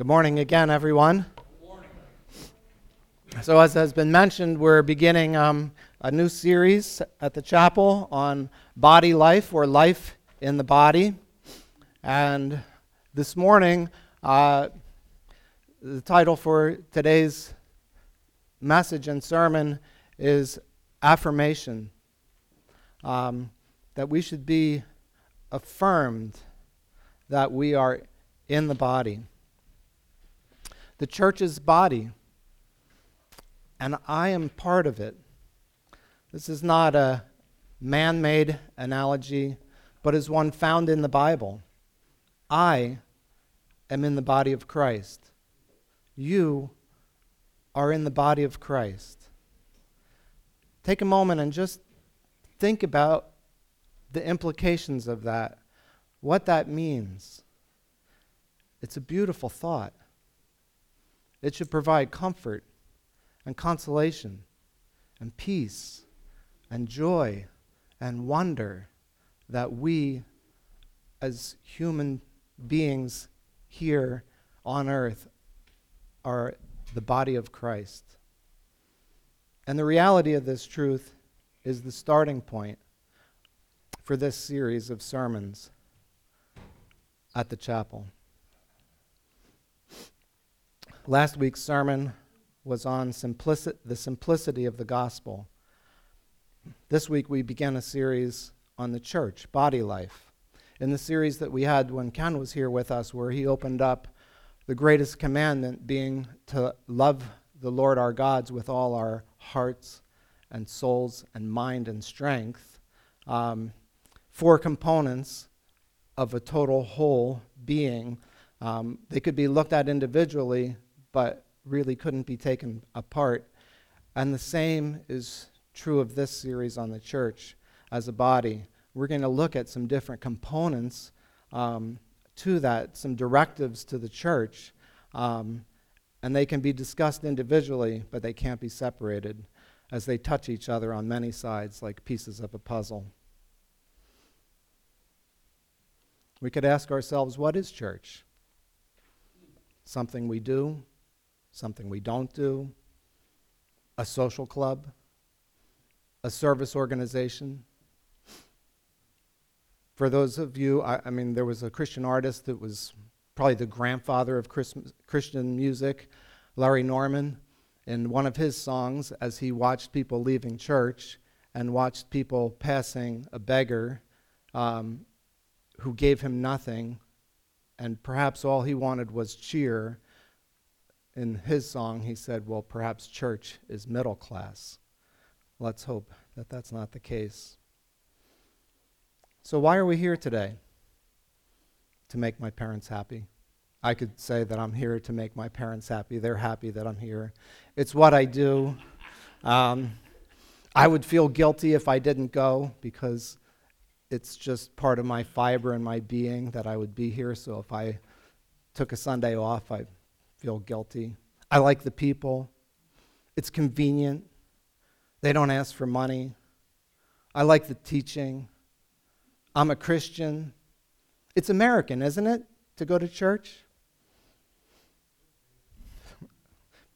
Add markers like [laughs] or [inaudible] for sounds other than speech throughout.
Good morning again, everyone. So, as has been mentioned, we're beginning um, a new series at the chapel on body life or life in the body. And this morning, uh, the title for today's message and sermon is Affirmation. Um, that we should be affirmed that we are in the body. The church's body, and I am part of it. This is not a man made analogy, but is one found in the Bible. I am in the body of Christ. You are in the body of Christ. Take a moment and just think about the implications of that, what that means. It's a beautiful thought. It should provide comfort and consolation and peace and joy and wonder that we, as human beings here on earth, are the body of Christ. And the reality of this truth is the starting point for this series of sermons at the chapel. Last week's sermon was on simplicity, the simplicity of the gospel. This week we began a series on the church, body life. In the series that we had when Ken was here with us, where he opened up the greatest commandment being to love the Lord our gods with all our hearts and souls and mind and strength. Um, four components of a total whole being. Um, they could be looked at individually, but really couldn't be taken apart. And the same is true of this series on the church as a body. We're going to look at some different components um, to that, some directives to the church. Um, and they can be discussed individually, but they can't be separated as they touch each other on many sides like pieces of a puzzle. We could ask ourselves what is church? Something we do, something we don't do, a social club, a service organization. For those of you, I, I mean, there was a Christian artist that was probably the grandfather of Christian music, Larry Norman. In one of his songs, as he watched people leaving church and watched people passing a beggar, um, who gave him nothing, and perhaps all he wanted was cheer. In his song, he said, Well, perhaps church is middle class. Let's hope that that's not the case. So, why are we here today? To make my parents happy. I could say that I'm here to make my parents happy. They're happy that I'm here. It's what I do. Um, I would feel guilty if I didn't go because it's just part of my fiber and my being that I would be here. So if I took a Sunday off, I feel guilty. I like the people. It's convenient. They don't ask for money. I like the teaching. I'm a Christian. It's American, isn't it, to go to church?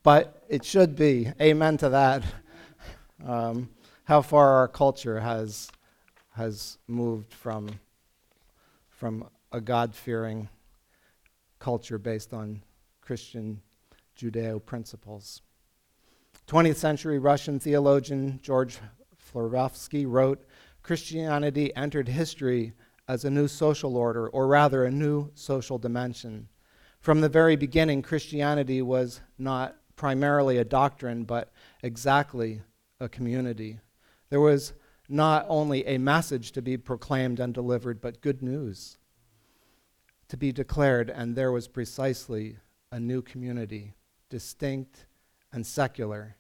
But it should be. Amen to that. Um, how far our culture has has moved from, from a God fearing culture based on Christian Judeo principles. 20th century Russian theologian George Florovsky wrote Christianity entered history as a new social order, or rather, a new social dimension. From the very beginning, Christianity was not primarily a doctrine, but exactly a community. There was not only a message to be proclaimed and delivered, but good news to be declared, and there was precisely a new community, distinct and secular,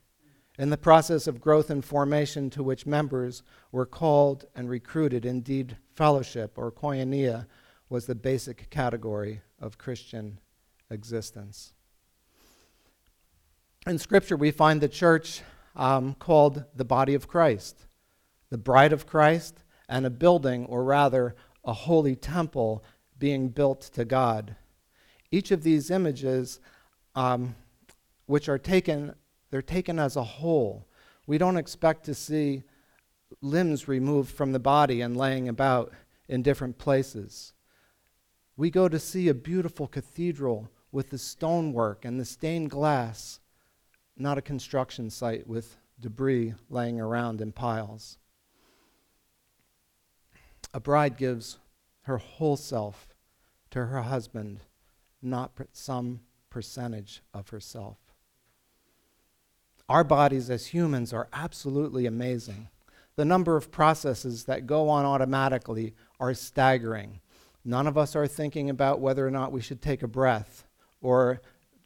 in the process of growth and formation to which members were called and recruited. Indeed, fellowship or koinonia was the basic category of Christian existence. In Scripture, we find the church um, called the body of Christ the bride of Christ, and a building, or rather, a holy temple being built to God. Each of these images, um, which are taken, they're taken as a whole. We don't expect to see limbs removed from the body and laying about in different places. We go to see a beautiful cathedral with the stonework and the stained glass, not a construction site with debris laying around in piles. A bride gives her whole self to her husband, not some percentage of herself. Our bodies as humans are absolutely amazing. The number of processes that go on automatically are staggering. None of us are thinking about whether or not we should take a breath, or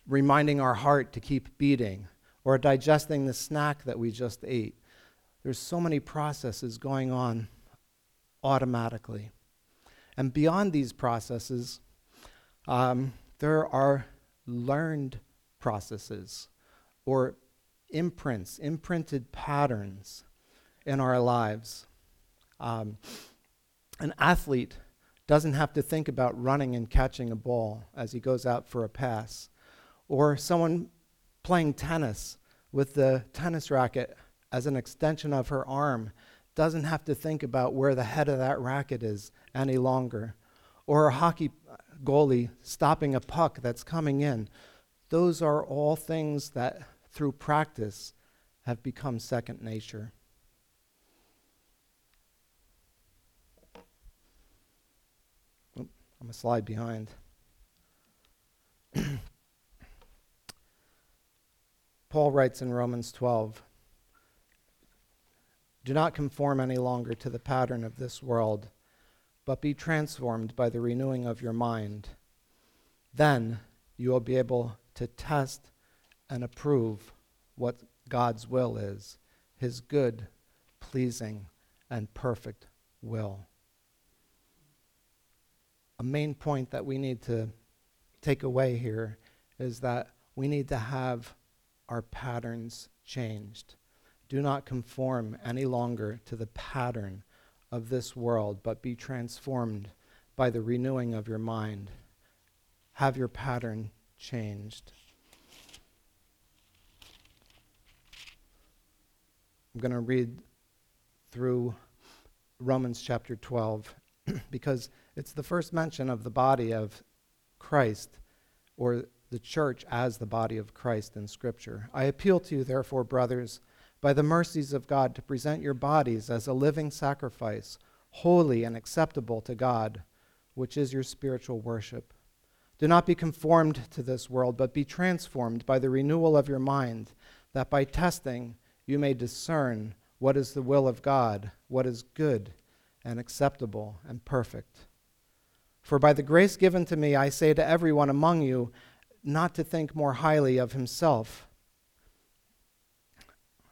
reminding our heart to keep beating, or digesting the snack that we just ate. There's so many processes going on automatically. And beyond these processes, um, there are learned processes or imprints, imprinted patterns in our lives. Um, an athlete doesn't have to think about running and catching a ball as he goes out for a pass. Or someone playing tennis with the tennis racket as an extension of her arm doesn't have to think about where the head of that racket is any longer. Or a hockey goalie stopping a puck that's coming in. Those are all things that, through practice, have become second nature. I'm a slide behind. [coughs] Paul writes in Romans 12 Do not conform any longer to the pattern of this world, but be transformed by the renewing of your mind. Then you will be able to test and approve what God's will is, his good, pleasing, and perfect will a main point that we need to take away here is that we need to have our patterns changed. Do not conform any longer to the pattern of this world, but be transformed by the renewing of your mind. Have your pattern changed. I'm going to read through Romans chapter 12 [clears throat] because it's the first mention of the body of Christ or the church as the body of Christ in Scripture. I appeal to you, therefore, brothers, by the mercies of God, to present your bodies as a living sacrifice, holy and acceptable to God, which is your spiritual worship. Do not be conformed to this world, but be transformed by the renewal of your mind, that by testing you may discern what is the will of God, what is good and acceptable and perfect. For by the grace given to me, I say to everyone among you not to think more highly of himself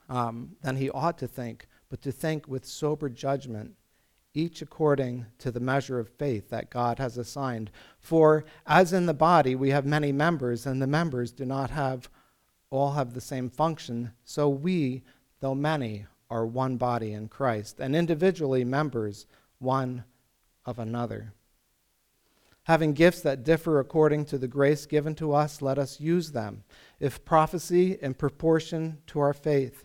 um, than he ought to think, but to think with sober judgment, each according to the measure of faith that God has assigned. For as in the body we have many members, and the members do not have all have the same function, so we, though many, are one body in Christ, and individually members one of another. Having gifts that differ according to the grace given to us, let us use them. If prophecy, in proportion to our faith.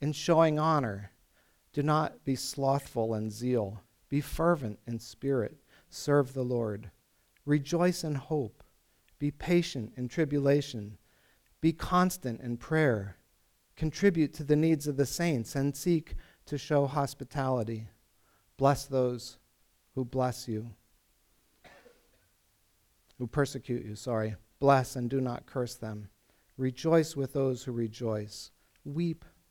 in showing honor. Do not be slothful in zeal. Be fervent in spirit. Serve the Lord. Rejoice in hope. Be patient in tribulation. Be constant in prayer. Contribute to the needs of the saints and seek to show hospitality. Bless those who bless you who persecute you, sorry. Bless and do not curse them. Rejoice with those who rejoice. Weep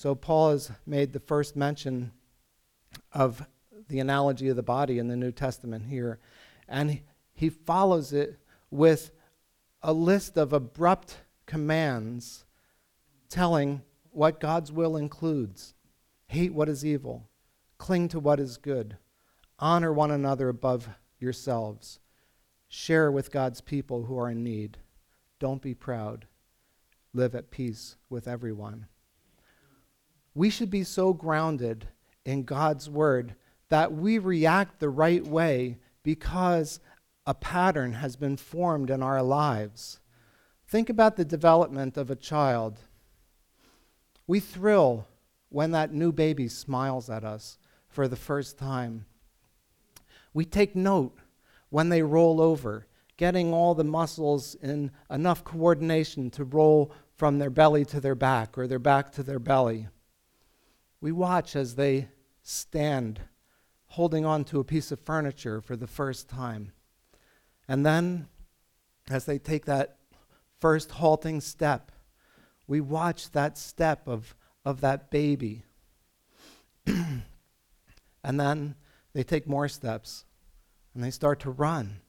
So, Paul has made the first mention of the analogy of the body in the New Testament here, and he follows it with a list of abrupt commands telling what God's will includes. Hate what is evil, cling to what is good, honor one another above yourselves, share with God's people who are in need, don't be proud, live at peace with everyone. We should be so grounded in God's word that we react the right way because a pattern has been formed in our lives. Think about the development of a child. We thrill when that new baby smiles at us for the first time. We take note when they roll over, getting all the muscles in enough coordination to roll from their belly to their back or their back to their belly. We watch as they stand holding on to a piece of furniture for the first time. And then, as they take that first halting step, we watch that step of, of that baby. [clears throat] and then they take more steps and they start to run.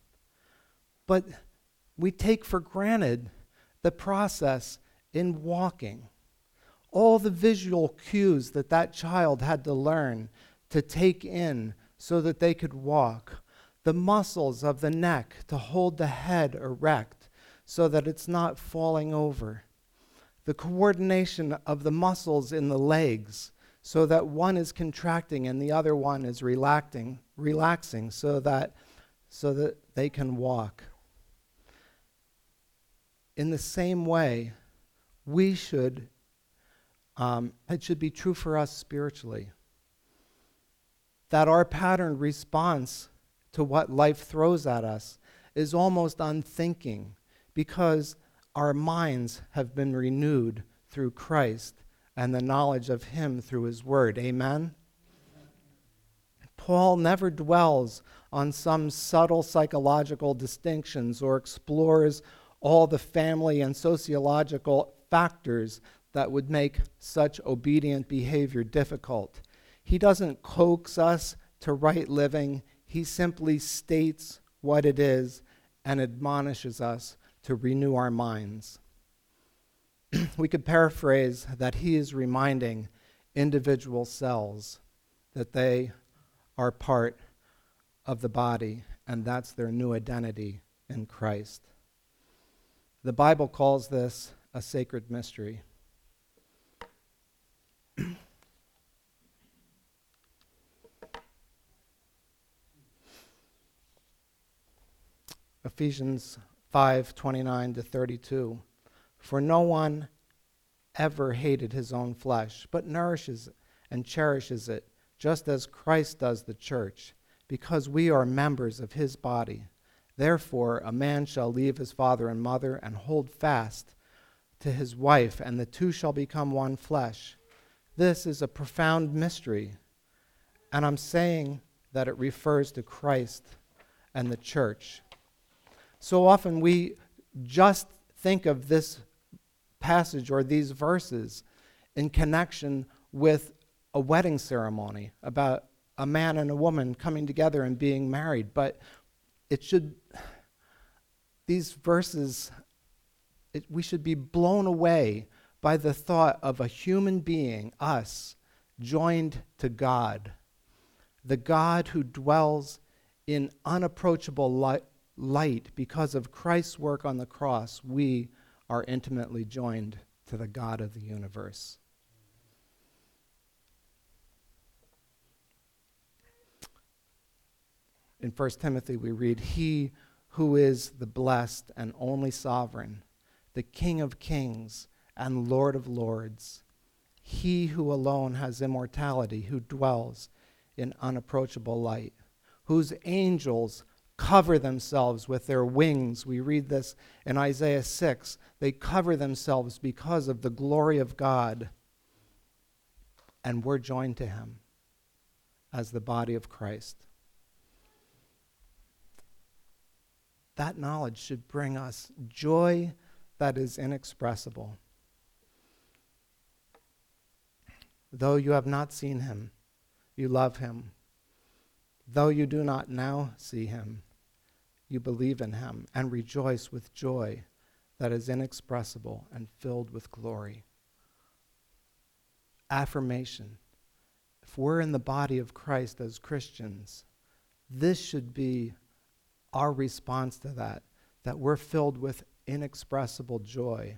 But we take for granted the process in walking. All the visual cues that that child had to learn to take in so that they could walk, the muscles of the neck to hold the head erect so that it's not falling over, the coordination of the muscles in the legs so that one is contracting and the other one is relaxing, relaxing so that, so that they can walk. In the same way, we should, um, it should be true for us spiritually that our pattern response to what life throws at us is almost unthinking because our minds have been renewed through Christ and the knowledge of Him through His Word. Amen? Paul never dwells on some subtle psychological distinctions or explores all the family and sociological factors that would make such obedient behavior difficult. He doesn't coax us to right living, He simply states what it is and admonishes us to renew our minds. [clears throat] we could paraphrase that He is reminding individual cells that they are part of the body, and that's their new identity in Christ. The Bible calls this a sacred mystery. Ephesians 5 29 to 32. For no one ever hated his own flesh, but nourishes and cherishes it, just as Christ does the church, because we are members of his body. Therefore, a man shall leave his father and mother and hold fast to his wife, and the two shall become one flesh. This is a profound mystery, and I'm saying that it refers to Christ and the church. So often we just think of this passage or these verses in connection with a wedding ceremony about a man and a woman coming together and being married. But it should, these verses, it, we should be blown away by the thought of a human being, us, joined to God, the God who dwells in unapproachable light light, because of Christ's work on the cross, we are intimately joined to the God of the universe. In 1 Timothy, we read, He who is the blessed and only sovereign, the King of kings and Lord of lords, he who alone has immortality, who dwells in unapproachable light, whose angels cover themselves with their wings. We read this in Isaiah 6. They cover themselves because of the glory of God. And we're joined to him as the body of Christ. That knowledge should bring us joy that is inexpressible. Though you have not seen him, you love him. Though you do not now see him, you believe in him and rejoice with joy that is inexpressible and filled with glory. Affirmation. If we're in the body of Christ as Christians, this should be our response to that, that we're filled with inexpressible joy.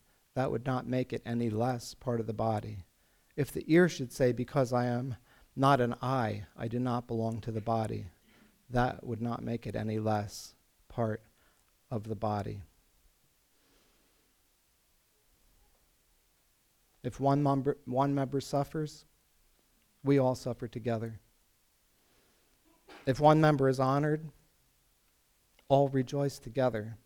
that would not make it any less part of the body. If the ear should say, Because I am not an eye, I do not belong to the body, that would not make it any less part of the body. If one member, one member suffers, we all suffer together. If one member is honored, all rejoice together.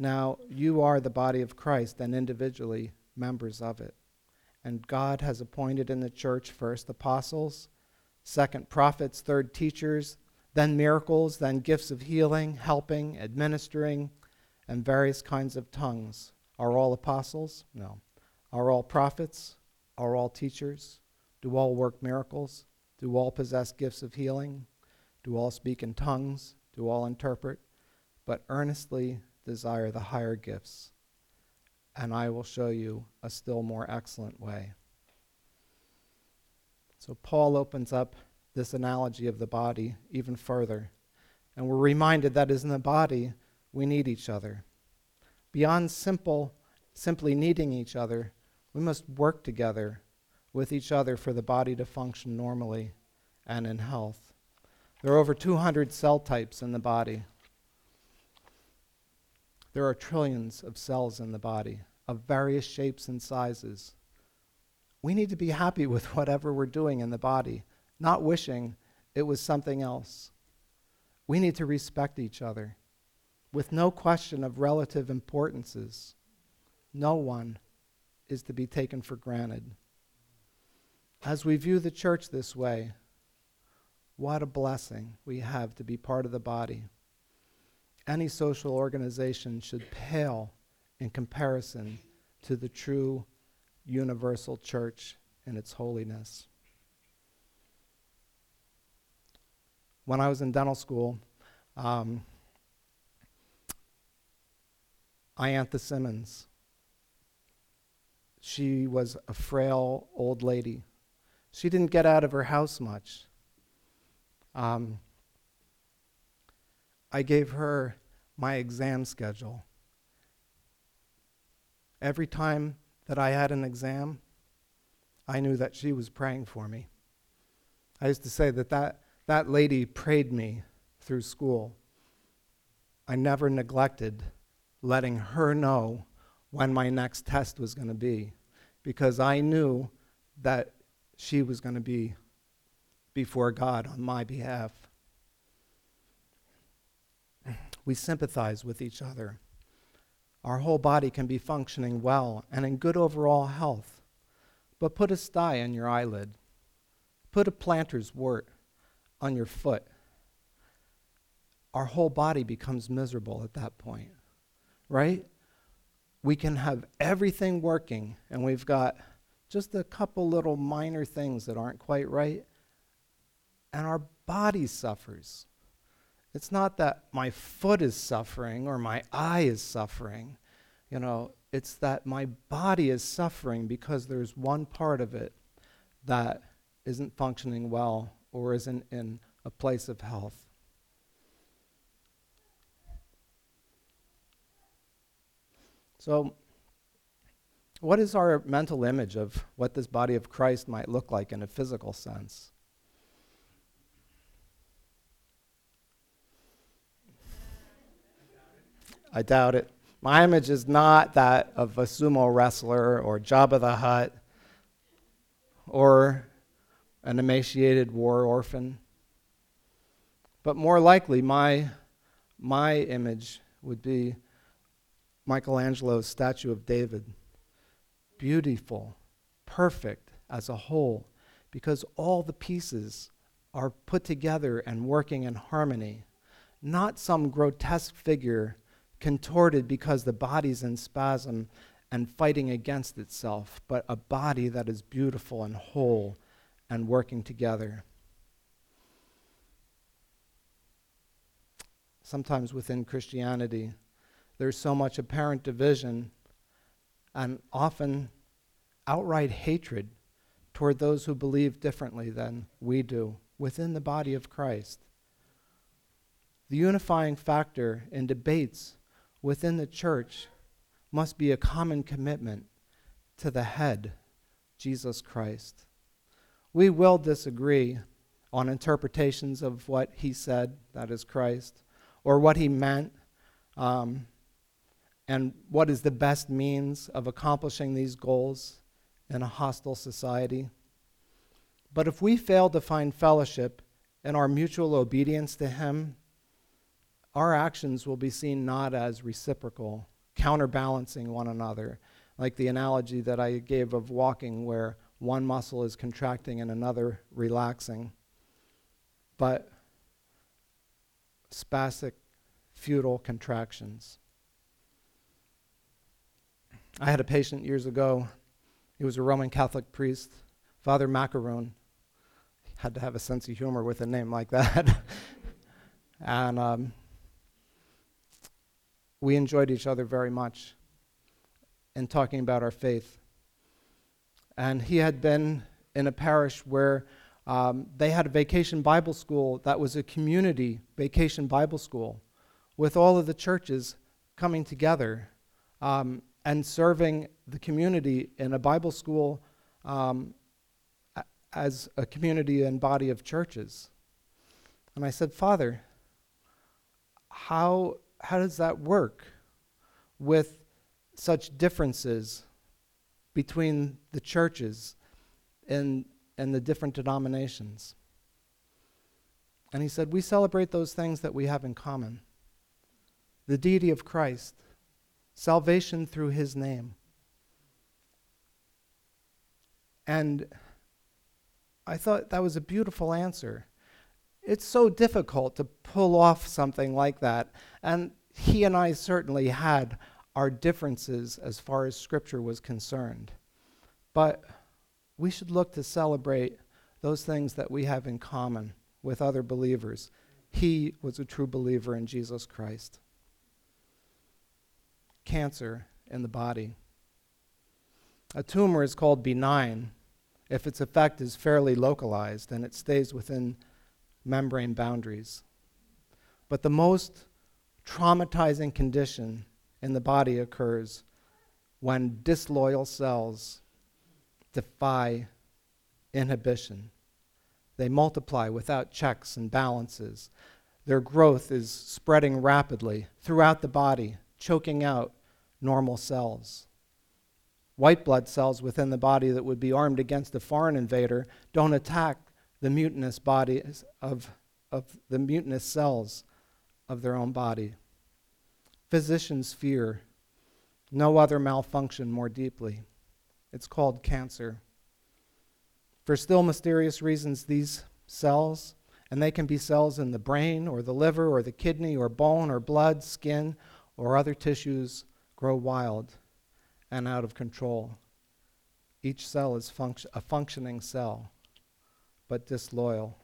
Now, you are the body of Christ and individually members of it. And God has appointed in the church first apostles, second prophets, third teachers, then miracles, then gifts of healing, helping, administering, and various kinds of tongues. Are all apostles? No. Are all prophets? Are all teachers? Do all work miracles? Do all possess gifts of healing? Do all speak in tongues? Do all interpret? But earnestly desire the higher gifts, and I will show you a still more excellent way. So, Paul opens up this analogy of the body even further, and we're reminded that as in the body, we need each other. Beyond simple, simply needing each other, we must work together with each other for the body to function normally and in health. There are over 200 cell types in the body. There are trillions of cells in the body of various shapes and sizes. We need to be happy with [laughs] whatever we're doing in the body, not wishing it was something else. We need to respect each other with no question of relative importances. No one is to be taken for granted. As we view the church this way, what a blessing we have to be part of the body any social organization should pale in comparison to the true universal church and its holiness. When I was in dental school, um, Iantha Simmons, she was a frail old lady. She didn't get out of her house much. Um, I gave her my exam schedule. Every time that I had an exam, I knew that she was praying for me. I used to say that that, that lady prayed me through school. I never neglected letting her know when my next test was going to be because I knew that she was going to be before God on my behalf we sympathize with each other. Our whole body can be functioning well and in good overall health. But put a sty on your eyelid, put a planter's wart on your foot. Our whole body becomes miserable at that point, right? We can have everything working, and we've got just a couple little minor things that aren't quite right, and our body suffers. It's not that my foot is suffering or my eye is suffering. You know, it's that my body is suffering because there's one part of it that isn't functioning well or isn't in a place of health. So, what is our mental image of what this body of Christ might look like in a physical sense? I doubt it. My image is not that of a sumo wrestler or Jabba the Hutt or an emaciated war orphan. But more likely, my, my image would be Michelangelo's statue of David. Beautiful, perfect as a whole, because all the pieces are put together and working in harmony. Not some grotesque figure contorted because the body's in spasm and fighting against itself, but a body that is beautiful and whole and working together. Sometimes within Christianity, there's so much apparent division and often outright hatred toward those who believe differently than we do within the body of Christ. The unifying factor in debates within the church must be a common commitment to the head, Jesus Christ. We will disagree on interpretations of what he said, that is Christ, or what he meant, um, and what is the best means of accomplishing these goals in a hostile society. But if we fail to find fellowship in our mutual obedience to him, our actions will be seen not as reciprocal, counterbalancing one another, like the analogy that I gave of walking, where one muscle is contracting and another relaxing, but spastic, futile contractions. I had a patient years ago. He was a Roman Catholic priest, Father Macaroon. Had to have a sense of humor with a name like that. [laughs] and um, we enjoyed each other very much in talking about our faith. And he had been in a parish where um, they had a vacation Bible school that was a community vacation Bible school with all of the churches coming together um, and serving the community in a Bible school um, as a community and body of churches. And I said, Father, how how does that work with such differences between the churches and, and the different denominations? And he said, We celebrate those things that we have in common the deity of Christ, salvation through his name. And I thought that was a beautiful answer. It's so difficult to pull off something like that. And he and I certainly had our differences as far as Scripture was concerned. But we should look to celebrate those things that we have in common with other believers. He was a true believer in Jesus Christ. Cancer in the body. A tumor is called benign if its effect is fairly localized and it stays within membrane boundaries. But the most traumatizing condition in the body occurs when disloyal cells defy inhibition. They multiply without checks and balances. Their growth is spreading rapidly throughout the body, choking out normal cells. White blood cells within the body that would be armed against a foreign invader don't attack the mutinous bodies of, of the mutinous cells of their own body. Physicians fear no other malfunction more deeply. It's called cancer. For still mysterious reasons, these cells, and they can be cells in the brain or the liver or the kidney or bone or blood, skin, or other tissues, grow wild and out of control. Each cell is func- a functioning cell but disloyal,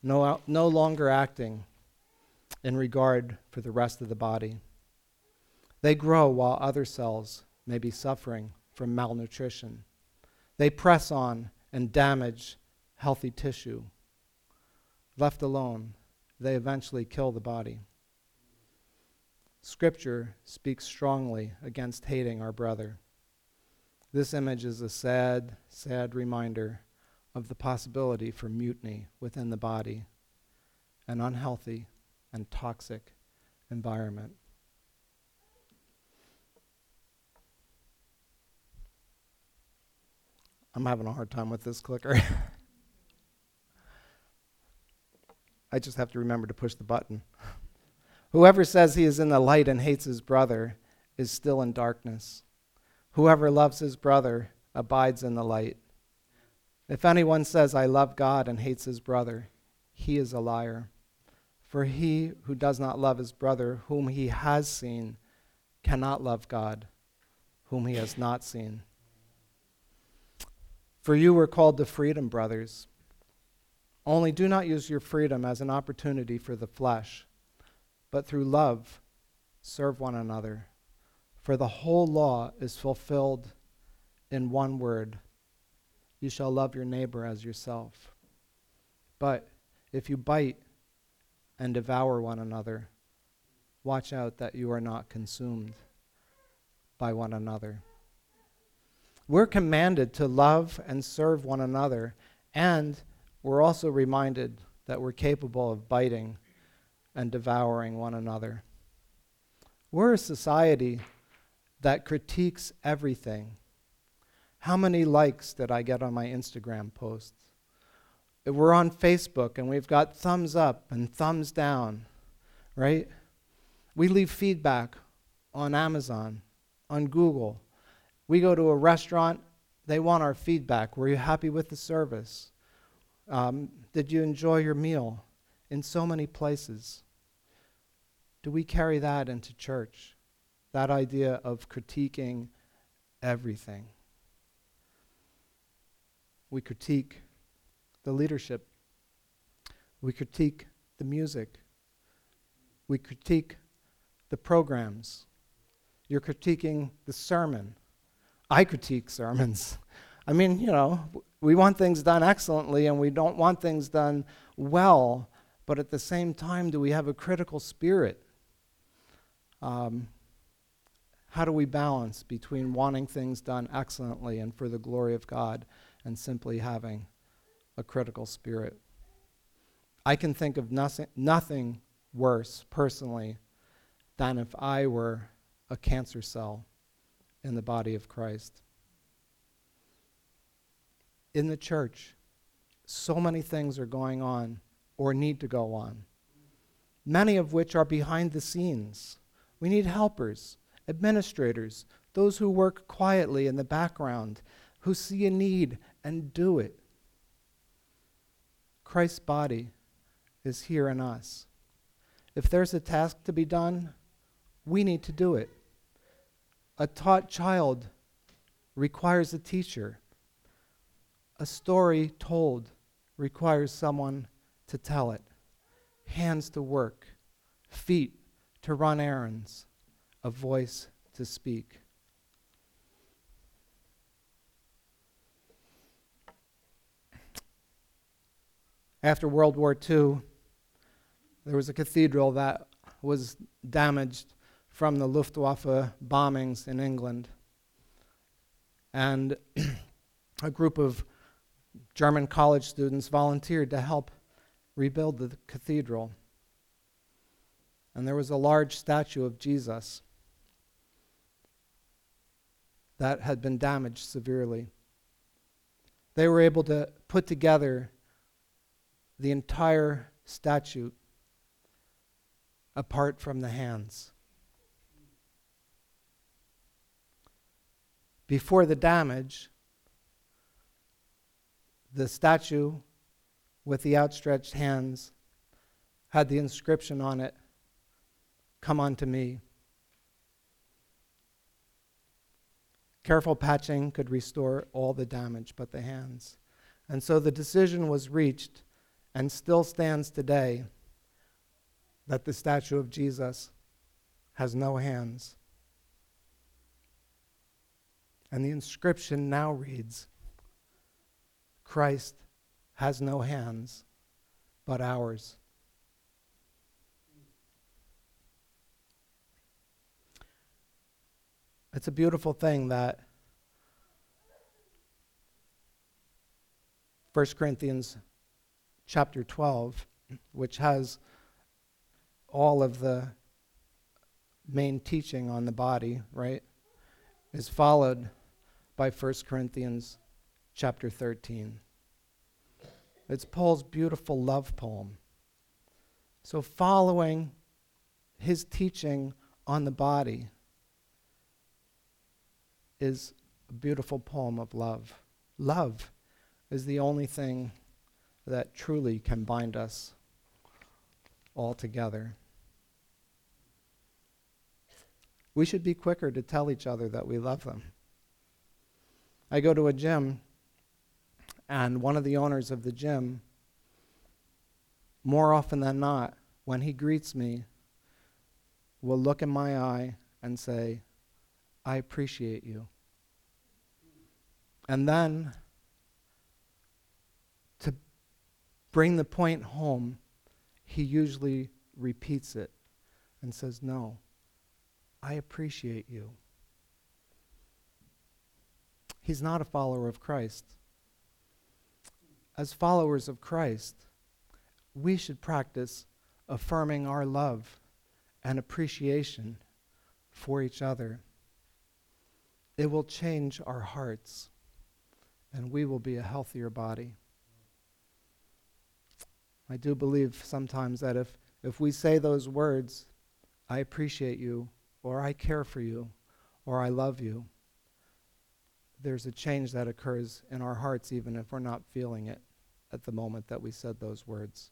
no, no longer acting in regard for the rest of the body. They grow while other cells may be suffering from malnutrition. They press on and damage healthy tissue. Left alone, they eventually kill the body. Scripture speaks strongly against hating our brother. This image is a sad, sad reminder of the possibility for mutiny within the body, an unhealthy and toxic environment. I'm having a hard time with this clicker. [laughs] I just have to remember to push the button. Whoever says he is in the light and hates his brother is still in darkness. Whoever loves his brother abides in the light. If anyone says, I love God and hates his brother, he is a liar. For he who does not love his brother, whom he has seen, cannot love God, whom he has not seen. For you were called to freedom, brothers. Only do not use your freedom as an opportunity for the flesh, but through love serve one another. For the whole law is fulfilled in one word you shall love your neighbor as yourself. But if you bite and devour one another, watch out that you are not consumed by one another. We're commanded to love and serve one another, and we're also reminded that we're capable of biting and devouring one another. We're a society that critiques everything. How many likes did I get on my Instagram posts? We're on Facebook and we've got thumbs up and thumbs down, right? We leave feedback on Amazon, on Google, we go to a restaurant, they want our feedback. Were you happy with the service? Um, did you enjoy your meal? In so many places. Do we carry that into church? That idea of critiquing everything. We critique the leadership. We critique the music. We critique the programs. You're critiquing the sermon. I critique sermons. I mean, you know, we want things done excellently and we don't want things done well, but at the same time, do we have a critical spirit? Um, how do we balance between wanting things done excellently and for the glory of God and simply having a critical spirit? I can think of nothing, nothing worse personally than if I were a cancer cell in the body of Christ. In the church, so many things are going on or need to go on, many of which are behind the scenes. We need helpers, administrators, those who work quietly in the background, who see a need and do it. Christ's body is here in us. If there's a task to be done, we need to do it. A taught child requires a teacher. A story told requires someone to tell it. Hands to work, feet to run errands, a voice to speak. After World War II, there was a cathedral that was damaged from the Luftwaffe bombings in England. And [clears throat] a group of German college students volunteered to help rebuild the cathedral. And there was a large statue of Jesus that had been damaged severely. They were able to put together the entire statue apart from the hands. before the damage, the statue with the outstretched hands had the inscription on it Come unto me. Careful patching could restore all the damage but the hands. And so the decision was reached and still stands today that the statue of Jesus has no hands And the inscription now reads Christ has no hands but ours. It's a beautiful thing that 1 Corinthians chapter 12, which has all of the main teaching on the body, right, is followed by 1 Corinthians chapter 13. It's Paul's beautiful love poem. So, following his teaching on the body is a beautiful poem of love. Love is the only thing that truly can bind us all together. We should be quicker to tell each other that we love them. I go to a gym, and one of the owners of the gym, more often than not, when he greets me, will look in my eye and say, I appreciate you. And then, to bring the point home, he usually repeats it and says, No, I appreciate you. He's not a follower of Christ. As followers of Christ, we should practice affirming our love and appreciation for each other. It will change our hearts, and we will be a healthier body. I do believe sometimes that if, if we say those words, I appreciate you, or I care for you, or I love you, there's a change that occurs in our hearts even if we're not feeling it at the moment that we said those words.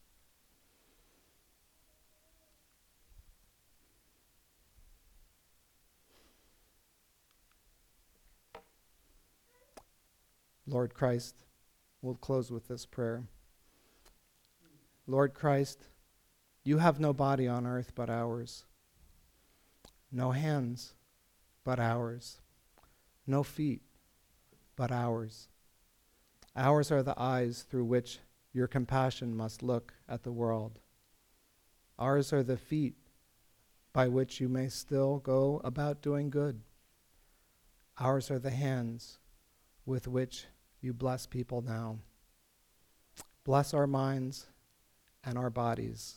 Lord Christ, we'll close with this prayer. Lord Christ, you have no body on earth but ours no hands, but ours, no feet, but ours. Ours are the eyes through which your compassion must look at the world. Ours are the feet by which you may still go about doing good. Ours are the hands with which you bless people now. Bless our minds and our bodies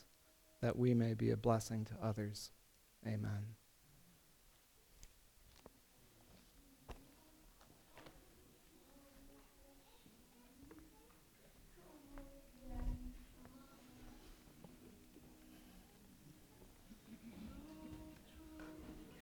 that we may be a blessing to others. Amen.